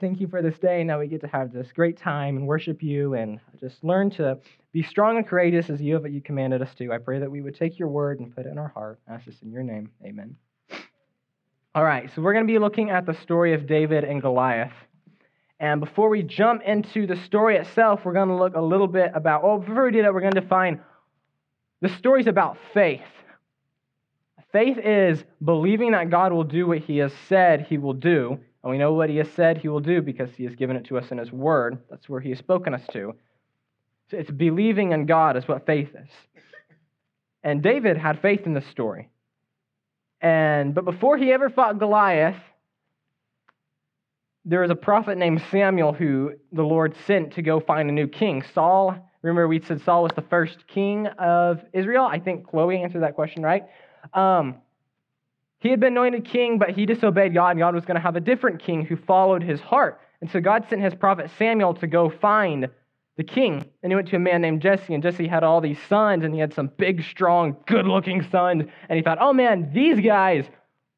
thank you for this day. Now we get to have this great time and worship you and just learn to be strong and courageous as you have you commanded us to. I pray that we would take your word and put it in our heart. I ask this in your name. Amen. All right, so we're going to be looking at the story of David and Goliath. And before we jump into the story itself, we're going to look a little bit about, well, before we do that, we're going to define the story's about faith. Faith is believing that God will do what he has said he will do. And we know what he has said he will do because he has given it to us in his word. That's where he has spoken us to. So it's believing in God is what faith is. And David had faith in this story. And but before he ever fought Goliath, there was a prophet named Samuel who the Lord sent to go find a new king. Saul, remember we said Saul was the first king of Israel? I think Chloe answered that question, right? Um, he had been anointed king, but he disobeyed God, and God was going to have a different king who followed his heart. And so God sent his prophet Samuel to go find the king. And he went to a man named Jesse, and Jesse had all these sons, and he had some big, strong, good looking sons. And he thought, oh man, these guys,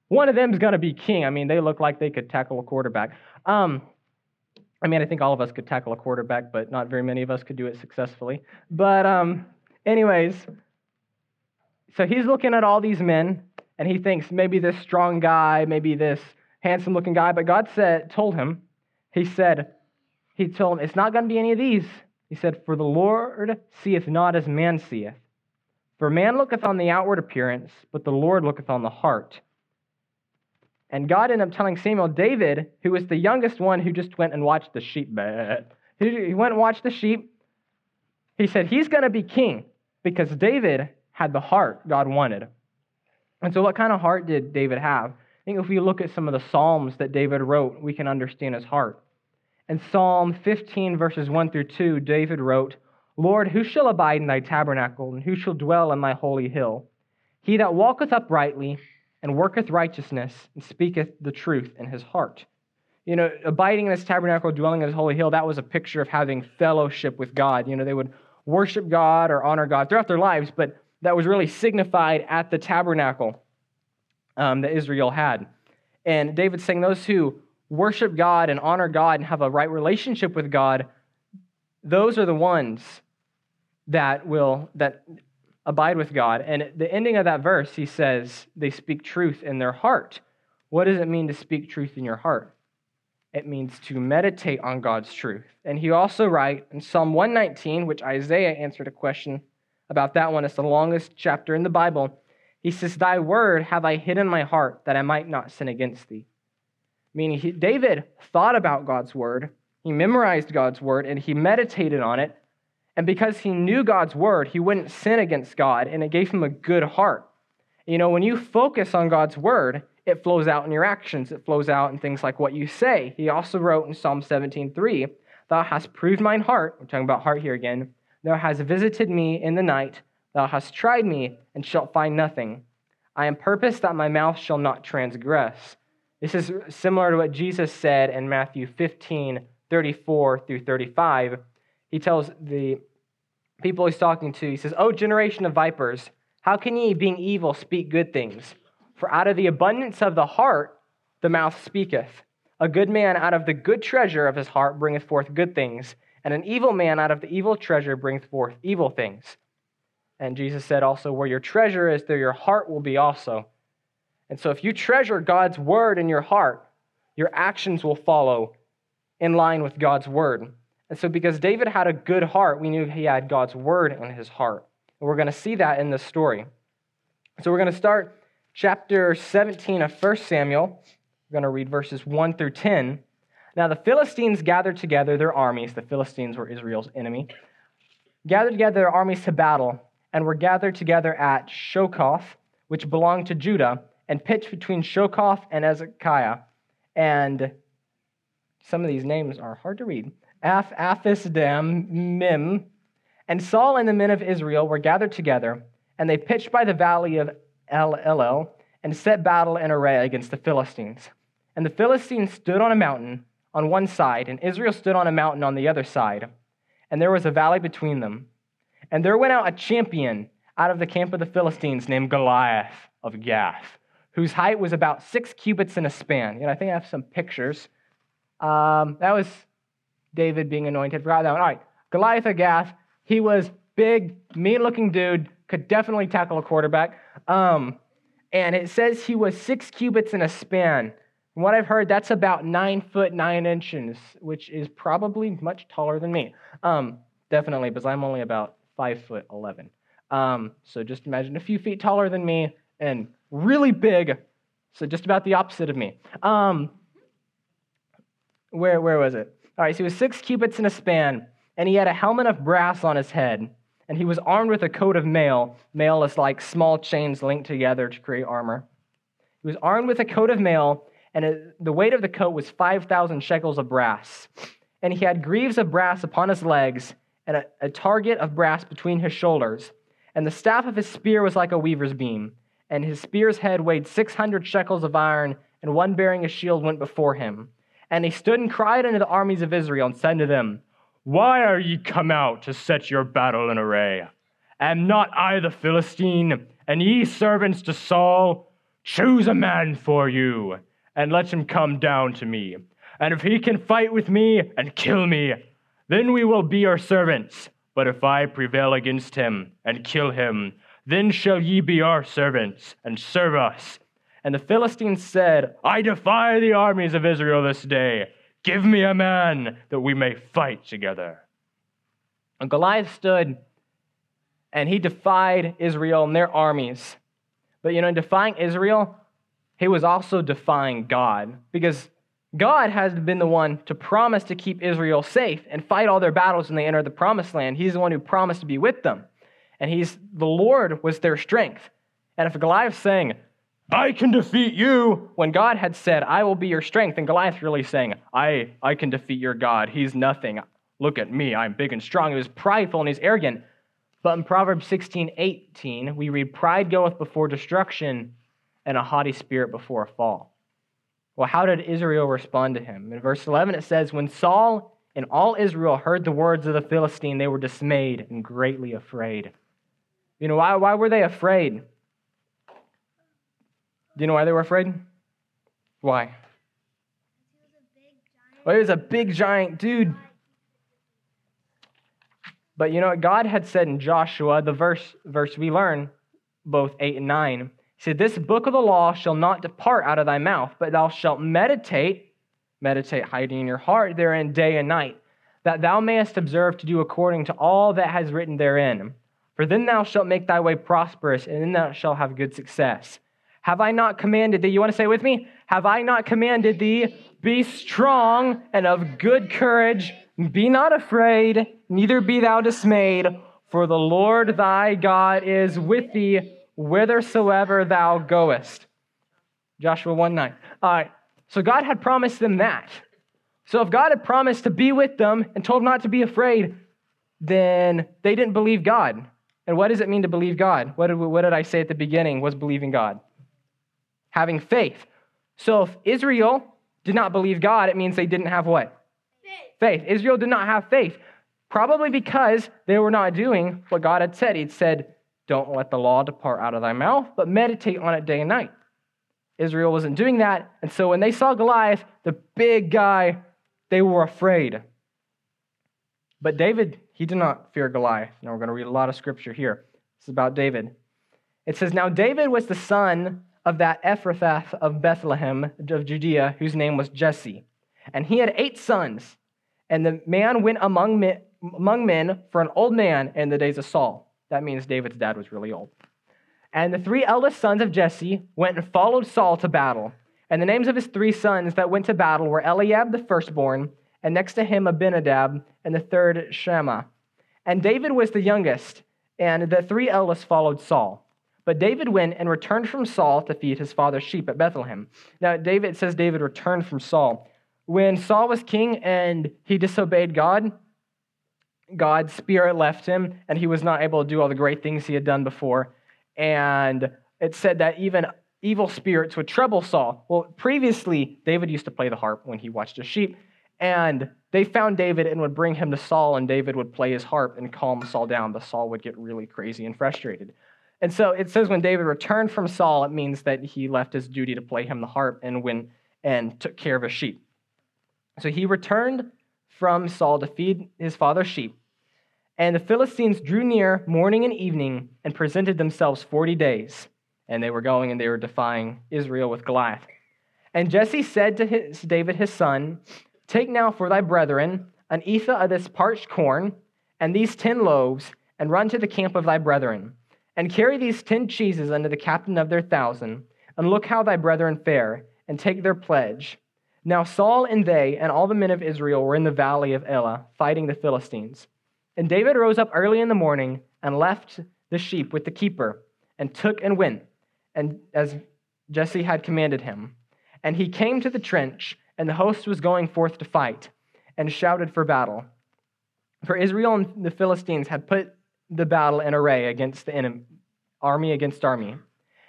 one of them's going to be king. I mean, they look like they could tackle a quarterback. Um, I mean, I think all of us could tackle a quarterback, but not very many of us could do it successfully. But, um, anyways, so he's looking at all these men, and he thinks maybe this strong guy, maybe this handsome looking guy. But God said, told him, He said, He told him, it's not going to be any of these. He said, For the Lord seeth not as man seeth. For man looketh on the outward appearance, but the Lord looketh on the heart. And God ended up telling Samuel, David, who was the youngest one who just went and watched the sheep, he went and watched the sheep. He said, He's going to be king because David had the heart God wanted. And so, what kind of heart did David have? I think if we look at some of the Psalms that David wrote, we can understand his heart. In Psalm 15, verses 1 through 2, David wrote, Lord, who shall abide in thy tabernacle, and who shall dwell in thy holy hill? He that walketh uprightly and worketh righteousness and speaketh the truth in his heart. You know, abiding in his tabernacle, dwelling in his holy hill, that was a picture of having fellowship with God. You know, they would worship God or honor God throughout their lives, but that was really signified at the tabernacle um, that Israel had. And David's saying those who worship God and honor God and have a right relationship with God, those are the ones that will that abide with God. And at the ending of that verse, he says they speak truth in their heart. What does it mean to speak truth in your heart? It means to meditate on God's truth. And he also writes in Psalm 119, which Isaiah answered a question about that one. It's the longest chapter in the Bible. He says, Thy word have I hid in my heart that I might not sin against thee. Meaning, he, David thought about God's word, he memorized God's word, and he meditated on it. And because he knew God's word, he wouldn't sin against God, and it gave him a good heart. You know, when you focus on God's word, it flows out in your actions. It flows out in things like what you say. He also wrote in Psalm 17:3, Thou hast proved mine heart. We're talking about heart here again. Thou hast visited me in the night. Thou hast tried me, and shalt find nothing. I am purposed that my mouth shall not transgress. This is similar to what Jesus said in Matthew 15, 34 through 35. He tells the people he's talking to, he says, O generation of vipers, how can ye, being evil, speak good things? For out of the abundance of the heart the mouth speaketh. A good man out of the good treasure of his heart bringeth forth good things, and an evil man out of the evil treasure bringeth forth evil things. And Jesus said also, Where your treasure is, there your heart will be also. And so if you treasure God's word in your heart, your actions will follow in line with God's word. And so, because David had a good heart, we knew he had God's word in his heart. And we're going to see that in this story. So, we're going to start chapter 17 of 1 Samuel. We're going to read verses 1 through 10. Now, the Philistines gathered together their armies. The Philistines were Israel's enemy. Gathered together their armies to battle, and were gathered together at Shokoth, which belonged to Judah, and pitched between Shokoth and Ezekiah. And some of these names are hard to read. Aph, Aphisdam, Mim, and Saul and the men of Israel were gathered together, and they pitched by the valley of El Elel and set battle in array against the Philistines. And the Philistines stood on a mountain on one side, and Israel stood on a mountain on the other side, and there was a valley between them. And there went out a champion out of the camp of the Philistines named Goliath of Gath, whose height was about six cubits in a span. You know, I think I have some pictures Um, that was David being anointed. Forgot that one. All right. Goliath of Gath. He was big, mean looking dude, could definitely tackle a quarterback. Um, and it says he was six cubits in a span. From what I've heard, that's about nine foot nine inches, which is probably much taller than me. Um, definitely, because I'm only about five foot eleven. Um, so just imagine a few feet taller than me and really big. So just about the opposite of me. Um, where where was it? All right, so he was six cubits in a span, and he had a helmet of brass on his head, and he was armed with a coat of mail. Mail is like small chains linked together to create armor. He was armed with a coat of mail, and it, the weight of the coat was 5,000 shekels of brass. And he had greaves of brass upon his legs, and a, a target of brass between his shoulders. And the staff of his spear was like a weaver's beam, and his spear's head weighed 600 shekels of iron, and one bearing a shield went before him. And he stood and cried unto the armies of Israel, and said to them, Why are ye come out to set your battle in array? Am not I the Philistine, and ye servants to Saul? Choose a man for you, and let him come down to me. And if he can fight with me and kill me, then we will be your servants. But if I prevail against him and kill him, then shall ye be our servants and serve us. And the Philistines said, I defy the armies of Israel this day. Give me a man that we may fight together. And Goliath stood and he defied Israel and their armies. But you know, in defying Israel, he was also defying God because God has been the one to promise to keep Israel safe and fight all their battles when they enter the promised land. He's the one who promised to be with them. And he's the Lord was their strength. And if Goliath's saying, I can defeat you, when God had said, I will be your strength, and Goliath really saying, I, I can defeat your God. He's nothing. Look at me. I'm big and strong. He was prideful and he's arrogant. But in Proverbs 16, 18, we read, Pride goeth before destruction, and a haughty spirit before a fall. Well, how did Israel respond to him? In verse 11, it says, When Saul and all Israel heard the words of the Philistine, they were dismayed and greatly afraid. You know, why, why were they afraid? Do you know why they were afraid? Why? Well, he was a big giant dude. But you know what God had said in Joshua, the verse verse we learn, both 8 and 9. Said, This book of the law shall not depart out of thy mouth, but thou shalt meditate, meditate hiding in your heart therein day and night, that thou mayest observe to do according to all that has written therein. For then thou shalt make thy way prosperous, and then thou shalt have good success. Have I not commanded thee? You want to say with me? Have I not commanded thee? Be strong and of good courage. Be not afraid, neither be thou dismayed, for the Lord thy God is with thee whithersoever thou goest. Joshua 1 9. All right. So God had promised them that. So if God had promised to be with them and told them not to be afraid, then they didn't believe God. And what does it mean to believe God? What did, what did I say at the beginning was believing God? having faith. So if Israel did not believe God, it means they didn't have what? Faith. faith. Israel did not have faith, probably because they were not doing what God had said. He'd said, Don't let the law depart out of thy mouth, but meditate on it day and night. Israel wasn't doing that. And so when they saw Goliath, the big guy, they were afraid. But David, he did not fear Goliath. Now we're going to read a lot of scripture here. This is about David. It says, Now David was the son of that Ephrathah of Bethlehem of Judea, whose name was Jesse. And he had eight sons. And the man went among men, among men for an old man in the days of Saul. That means David's dad was really old. And the three eldest sons of Jesse went and followed Saul to battle. And the names of his three sons that went to battle were Eliab the firstborn, and next to him Abinadab, and the third Shammah. And David was the youngest, and the three eldest followed Saul. But David went and returned from Saul to feed his father's sheep at Bethlehem. Now, David says David returned from Saul. When Saul was king and he disobeyed God, God's spirit left him and he was not able to do all the great things he had done before. And it said that even evil spirits would trouble Saul. Well, previously, David used to play the harp when he watched his sheep. And they found David and would bring him to Saul, and David would play his harp and calm Saul down, but Saul would get really crazy and frustrated. And so it says when David returned from Saul, it means that he left his duty to play him the harp and went and took care of his sheep. So he returned from Saul to feed his father's sheep. And the Philistines drew near morning and evening and presented themselves 40 days. And they were going and they were defying Israel with Goliath. And Jesse said to his, David his son, Take now for thy brethren an ephah of this parched corn and these ten loaves, and run to the camp of thy brethren. And carry these ten cheeses unto the captain of their thousand, and look how thy brethren fare, and take their pledge. Now Saul and they and all the men of Israel were in the valley of Elah, fighting the Philistines. And David rose up early in the morning and left the sheep with the keeper, and took and went, and as Jesse had commanded him. And he came to the trench, and the host was going forth to fight, and shouted for battle. For Israel and the Philistines had put the battle in array against the enemy, army against army.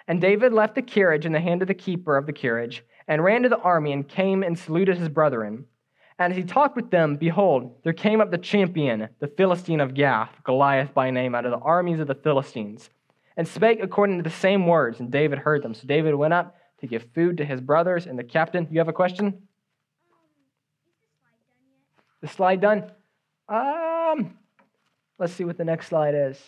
And David left the carriage in the hand of the keeper of the carriage, and ran to the army, and came and saluted his brethren. And as he talked with them, behold, there came up the champion, the Philistine of Gath, Goliath by name, out of the armies of the Philistines, and spake according to the same words, and David heard them. So David went up to give food to his brothers and the captain. You have a question? the slide done? Um, let's see what the next slide is.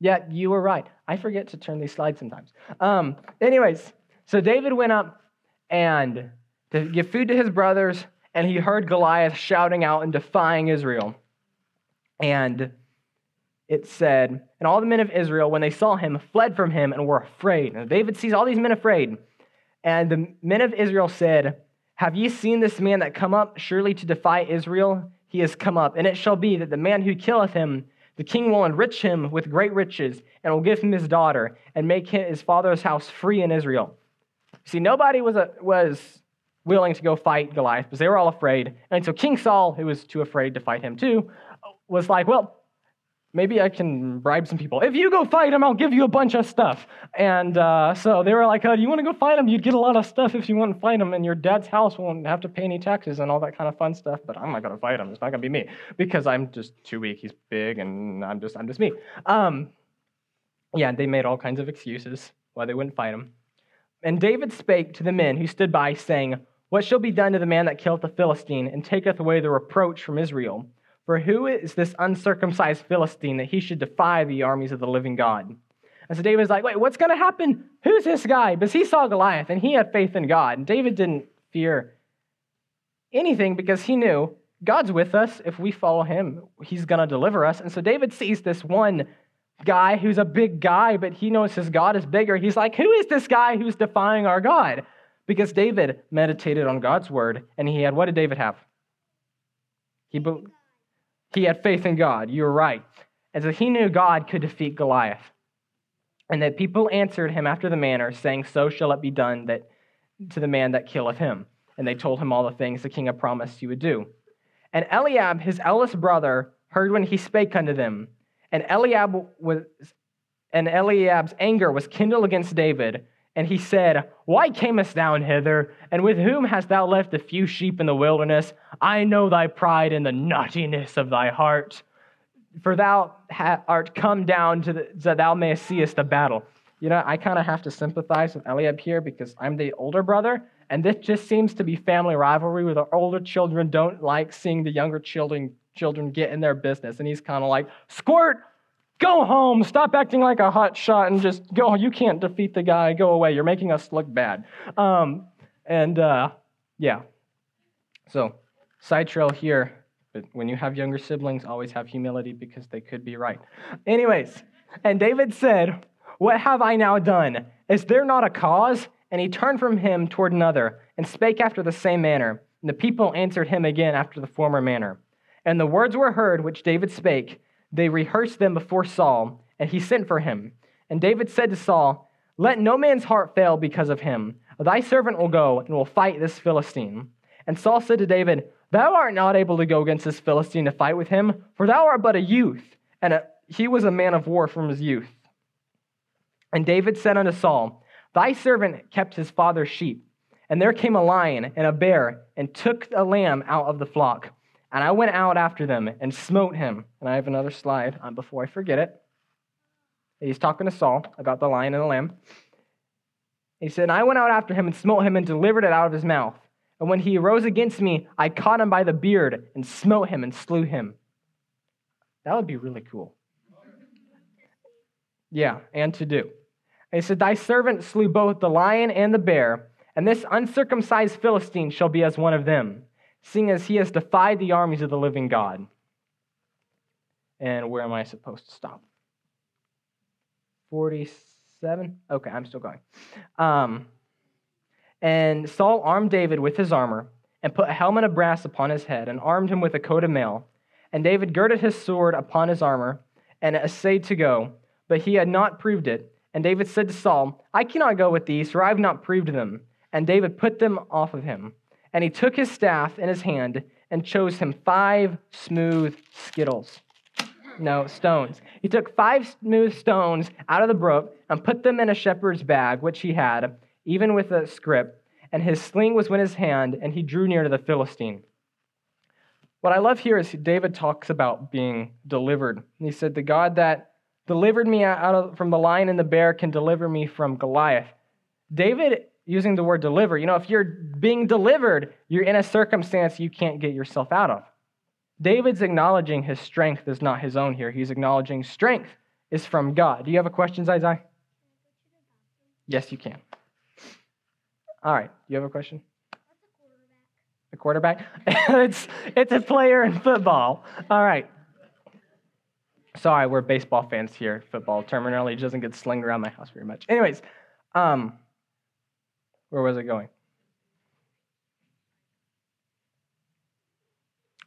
Yeah, you were right. I forget to turn these slides sometimes. Um, anyways, so David went up and to give food to his brothers, and he heard Goliath shouting out and defying Israel. And it said, And all the men of Israel, when they saw him, fled from him and were afraid. And David sees all these men afraid. And the men of Israel said, Have ye seen this man that come up surely to defy Israel? He has come up. And it shall be that the man who killeth him, the king will enrich him with great riches, and will give him his daughter, and make his father's house free in Israel. See, nobody was, a, was willing to go fight Goliath because they were all afraid. And so King Saul, who was too afraid to fight him too, was like, well, maybe I can bribe some people. If you go fight him, I'll give you a bunch of stuff. And uh, so they were like, oh, do you want to go fight him? You'd get a lot of stuff if you want to fight him, and your dad's house won't have to pay any taxes and all that kind of fun stuff. But I'm not going to fight him. It's not going to be me because I'm just too weak. He's big, and I'm just I'm just me. Um, yeah, they made all kinds of excuses why they wouldn't fight him. And David spake to the men who stood by, saying, What shall be done to the man that killeth the Philistine, and taketh away the reproach from Israel? For who is this uncircumcised Philistine that he should defy the armies of the living God? And so David's like, Wait, what's going to happen? Who's this guy? Because he saw Goliath, and he had faith in God. And David didn't fear anything because he knew God's with us. If we follow him, he's going to deliver us. And so David sees this one guy who's a big guy, but he knows his God is bigger. He's like, Who is this guy who's defying our God? Because David meditated on God's word, and he had what did David have? He, be, he had faith in God. You're right. And so he knew God could defeat Goliath. And that people answered him after the manner, saying, So shall it be done that to the man that killeth him. And they told him all the things the king had promised he would do. And Eliab, his eldest brother, heard when he spake unto them. And Eliab was and Eliab's anger was kindled against David, and he said, Why camest thou hither? And with whom hast thou left the few sheep in the wilderness? I know thy pride and the naughtiness of thy heart. For thou art come down to the, that thou mayest seest the battle. You know, I kind of have to sympathize with Eliab here because I'm the older brother, and this just seems to be family rivalry where the older children don't like seeing the younger children children get in their business. And he's kind of like, Squirt, go home. Stop acting like a hot shot and just go. You can't defeat the guy. Go away. You're making us look bad. Um, and uh, yeah. So, side trail here. But when you have younger siblings, always have humility because they could be right. Anyways, and David said, What have I now done? Is there not a cause? And he turned from him toward another and spake after the same manner. And the people answered him again after the former manner. And the words were heard which David spake. They rehearsed them before Saul, and he sent for him. And David said to Saul, Let no man's heart fail because of him. Thy servant will go and will fight this Philistine. And Saul said to David, Thou art not able to go against this Philistine to fight with him, for thou art but a youth. And a, he was a man of war from his youth. And David said unto Saul, Thy servant kept his father's sheep. And there came a lion and a bear and took a lamb out of the flock. And I went out after them and smote him. And I have another slide um, before I forget it. He's talking to Saul about the lion and the lamb. He said, and I went out after him and smote him and delivered it out of his mouth. And when he rose against me, I caught him by the beard and smote him and slew him. That would be really cool. Yeah, and to do. And he said, Thy servant slew both the lion and the bear, and this uncircumcised Philistine shall be as one of them, seeing as he has defied the armies of the living God. And where am I supposed to stop? 47? Okay, I'm still going. Um, and Saul armed David with his armor, and put a helmet of brass upon his head, and armed him with a coat of mail. And David girded his sword upon his armor, and essayed to go, but he had not proved it. And David said to Saul, I cannot go with these, for I have not proved them. And David put them off of him. And he took his staff in his hand, and chose him five smooth skittles. No, stones. He took five smooth stones out of the brook, and put them in a shepherd's bag, which he had even with a scrip, and his sling was in his hand, and he drew near to the Philistine. What I love here is David talks about being delivered. He said, The God that delivered me out of, from the lion and the bear can deliver me from Goliath. David, using the word deliver, you know, if you're being delivered, you're in a circumstance you can't get yourself out of. David's acknowledging his strength is not his own here. He's acknowledging strength is from God. Do you have a question, Isaiah? Yes, you can. All right. You have a question? A quarterback? it's, it's a player in football. All right. Sorry, we're baseball fans here. Football terminology doesn't get slung around my house very much. Anyways, um, where was it going?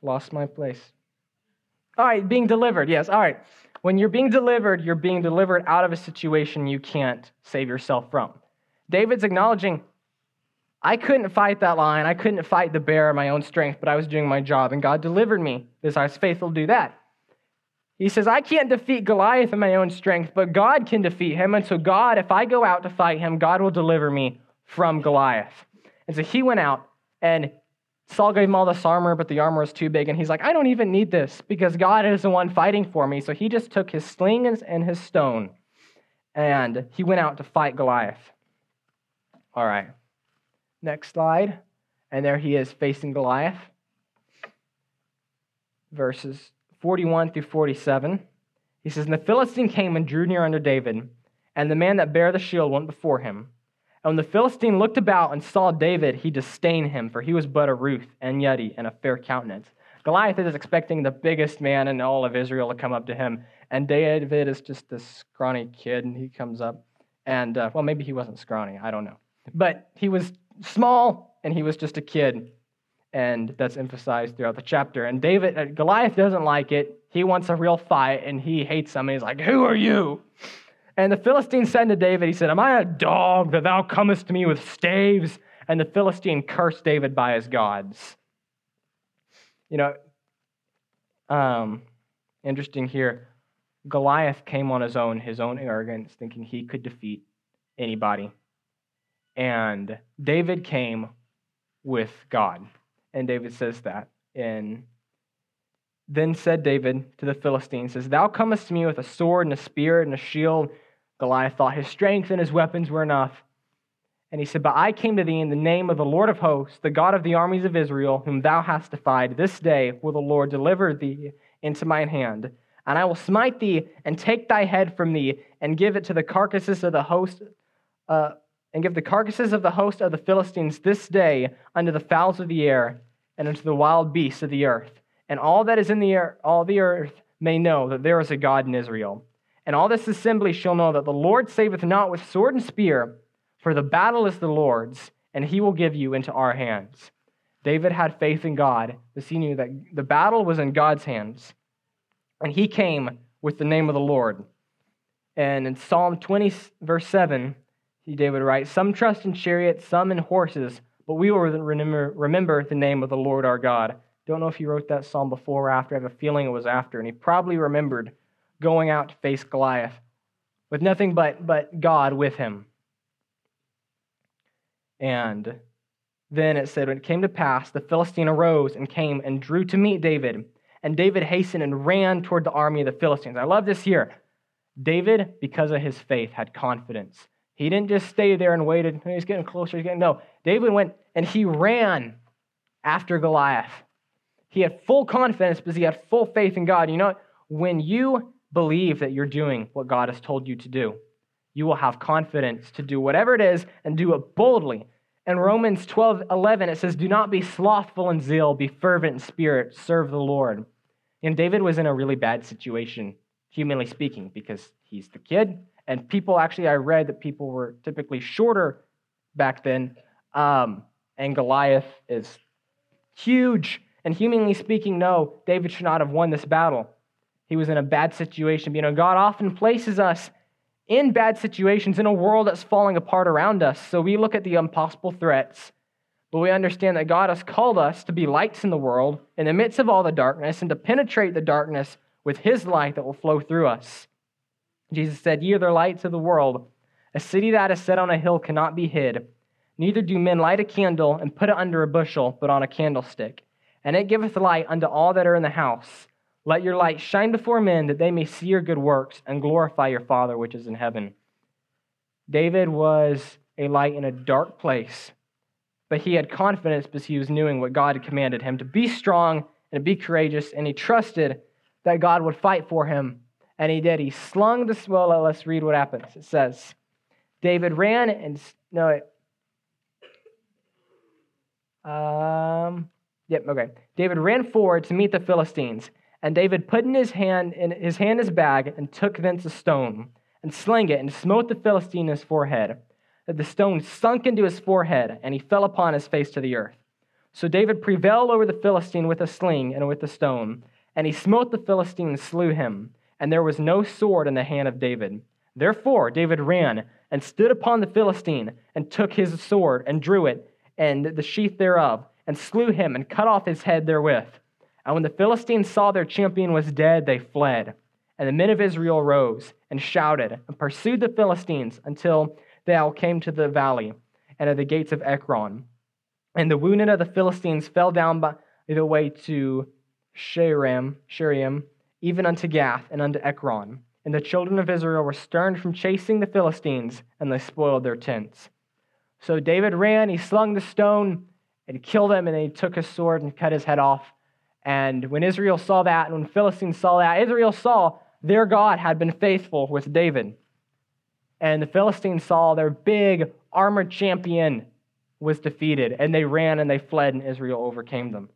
Lost my place. All right, being delivered. Yes, all right. When you're being delivered, you're being delivered out of a situation you can't save yourself from. David's acknowledging I couldn't fight that lion. I couldn't fight the bear in my own strength, but I was doing my job, and God delivered me because I was faithful to do that. He says, I can't defeat Goliath in my own strength, but God can defeat him. And so, God, if I go out to fight him, God will deliver me from Goliath. And so he went out, and Saul gave him all this armor, but the armor was too big. And he's like, I don't even need this because God is the one fighting for me. So he just took his sling and his stone, and he went out to fight Goliath. All right. Next slide. And there he is facing Goliath. Verses 41 through 47. He says, And the Philistine came and drew near unto David, and the man that bare the shield went before him. And when the Philistine looked about and saw David, he disdained him, for he was but a Ruth and Yeti and a fair countenance. Goliath is expecting the biggest man in all of Israel to come up to him, and David is just this scrawny kid, and he comes up, and uh, well, maybe he wasn't scrawny, I don't know, but he was small and he was just a kid. And that's emphasized throughout the chapter. And David, uh, Goliath doesn't like it. He wants a real fight and he hates him. He's like, Who are you? And the Philistine said to David, He said, Am I a dog that thou comest to me with staves? And the Philistine cursed David by his gods. You know, um, interesting here. Goliath came on his own, his own arrogance, thinking he could defeat anybody. And David came with God. And David says that. in then said David to the Philistines, says, Thou comest to me with a sword and a spear and a shield. Goliath thought his strength and his weapons were enough. And he said, But I came to thee in the name of the Lord of hosts, the God of the armies of Israel, whom thou hast defied. This day will the Lord deliver thee into mine hand. And I will smite thee and take thy head from thee and give it to the carcasses of the host uh, and give the carcasses of the host of the Philistines this day unto the fowls of the air and unto the wild beasts of the earth. And all that is in the air, all the earth may know that there is a God in Israel. And all this assembly shall know that the Lord saveth not with sword and spear, for the battle is the Lord's, and he will give you into our hands. David had faith in God, because he knew that the battle was in God's hands. And he came with the name of the Lord. And in Psalm 20, verse 7, David writes, Some trust in chariots, some in horses, but we will remember, remember the name of the Lord our God. Don't know if he wrote that psalm before or after. I have a feeling it was after. And he probably remembered going out to face Goliath with nothing but, but God with him. And then it said, When it came to pass, the Philistine arose and came and drew to meet David. And David hastened and ran toward the army of the Philistines. I love this here. David, because of his faith, had confidence he didn't just stay there and waited. He's getting closer. He's getting no. David went and he ran after Goliath. He had full confidence because he had full faith in God. You know, when you believe that you're doing what God has told you to do, you will have confidence to do whatever it is and do it boldly. In Romans 12 11, it says, Do not be slothful in zeal, be fervent in spirit, serve the Lord. And David was in a really bad situation, humanly speaking, because he's the kid. And people actually, I read that people were typically shorter back then. Um, and Goliath is huge. And humanly speaking, no, David should not have won this battle. He was in a bad situation. You know, God often places us in bad situations in a world that's falling apart around us. So we look at the impossible threats, but we understand that God has called us to be lights in the world in the midst of all the darkness and to penetrate the darkness with his light that will flow through us. Jesus said, Ye are the lights of the world. A city that is set on a hill cannot be hid. Neither do men light a candle and put it under a bushel, but on a candlestick. And it giveth light unto all that are in the house. Let your light shine before men that they may see your good works and glorify your Father which is in heaven. David was a light in a dark place, but he had confidence because he was knowing what God had commanded him to be strong and to be courageous, and he trusted that God would fight for him. And he did. He slung the well. Let's read what happens. It says, David ran and no, it, um, yep, okay. David ran forward to meet the Philistines and David put in his hand in his hand his bag, and took thence a stone, and slang it, and smote the Philistine in his forehead. That the stone sunk into his forehead, and he fell upon his face to the earth. So David prevailed over the Philistine with a sling and with a stone, and he smote the Philistine and slew him. And there was no sword in the hand of David. Therefore David ran and stood upon the Philistine, and took his sword, and drew it, and the sheath thereof, and slew him, and cut off his head therewith. And when the Philistines saw their champion was dead, they fled. And the men of Israel rose and shouted and pursued the Philistines until they all came to the valley and at the gates of Ekron. And the wounded of the Philistines fell down by the way to Shaaraim, Shaaraim, even unto Gath and unto Ekron. And the children of Israel were sterned from chasing the Philistines, and they spoiled their tents. So David ran, he slung the stone, and killed him, and he took his sword and cut his head off and when Israel saw that, and when Philistines saw that, Israel saw their God had been faithful with David. And the Philistines saw their big armored champion was defeated, and they ran and they fled, and Israel overcame them.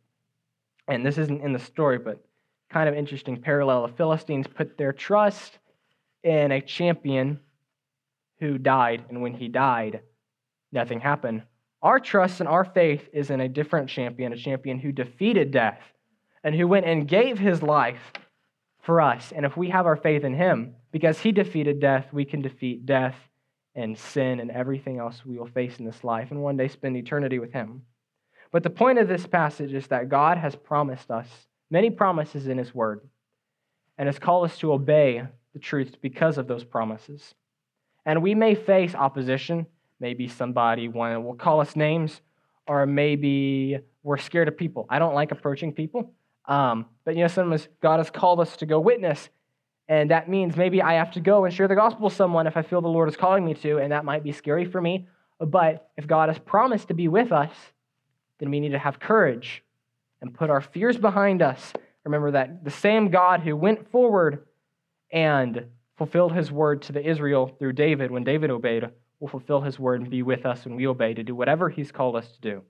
And this isn't in the story, but kind of interesting parallel. The Philistines put their trust in a champion who died, and when he died, nothing happened. Our trust and our faith is in a different champion, a champion who defeated death and who went and gave his life for us. And if we have our faith in him, because he defeated death, we can defeat death and sin and everything else we will face in this life and one day spend eternity with him. But the point of this passage is that God has promised us many promises in his word and has called us to obey the truth because of those promises. And we may face opposition. Maybe somebody will call us names, or maybe we're scared of people. I don't like approaching people. Um, but you know, sometimes God has called us to go witness, and that means maybe I have to go and share the gospel with someone if I feel the Lord is calling me to, and that might be scary for me. But if God has promised to be with us, then we need to have courage and put our fears behind us. Remember that the same God who went forward and fulfilled his word to the Israel through David when David obeyed will fulfill his word and be with us when we obey to do whatever he's called us to do.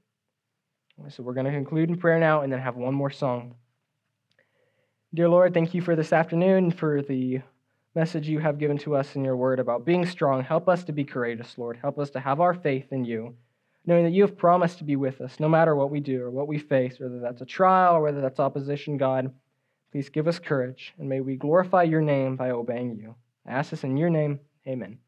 So we're going to conclude in prayer now and then have one more song. Dear Lord, thank you for this afternoon, for the message you have given to us in your word about being strong. Help us to be courageous, Lord. Help us to have our faith in you, knowing that you have promised to be with us no matter what we do or what we face, whether that's a trial or whether that's opposition, God. Please give us courage, and may we glorify your name by obeying you. I ask this in your name. Amen.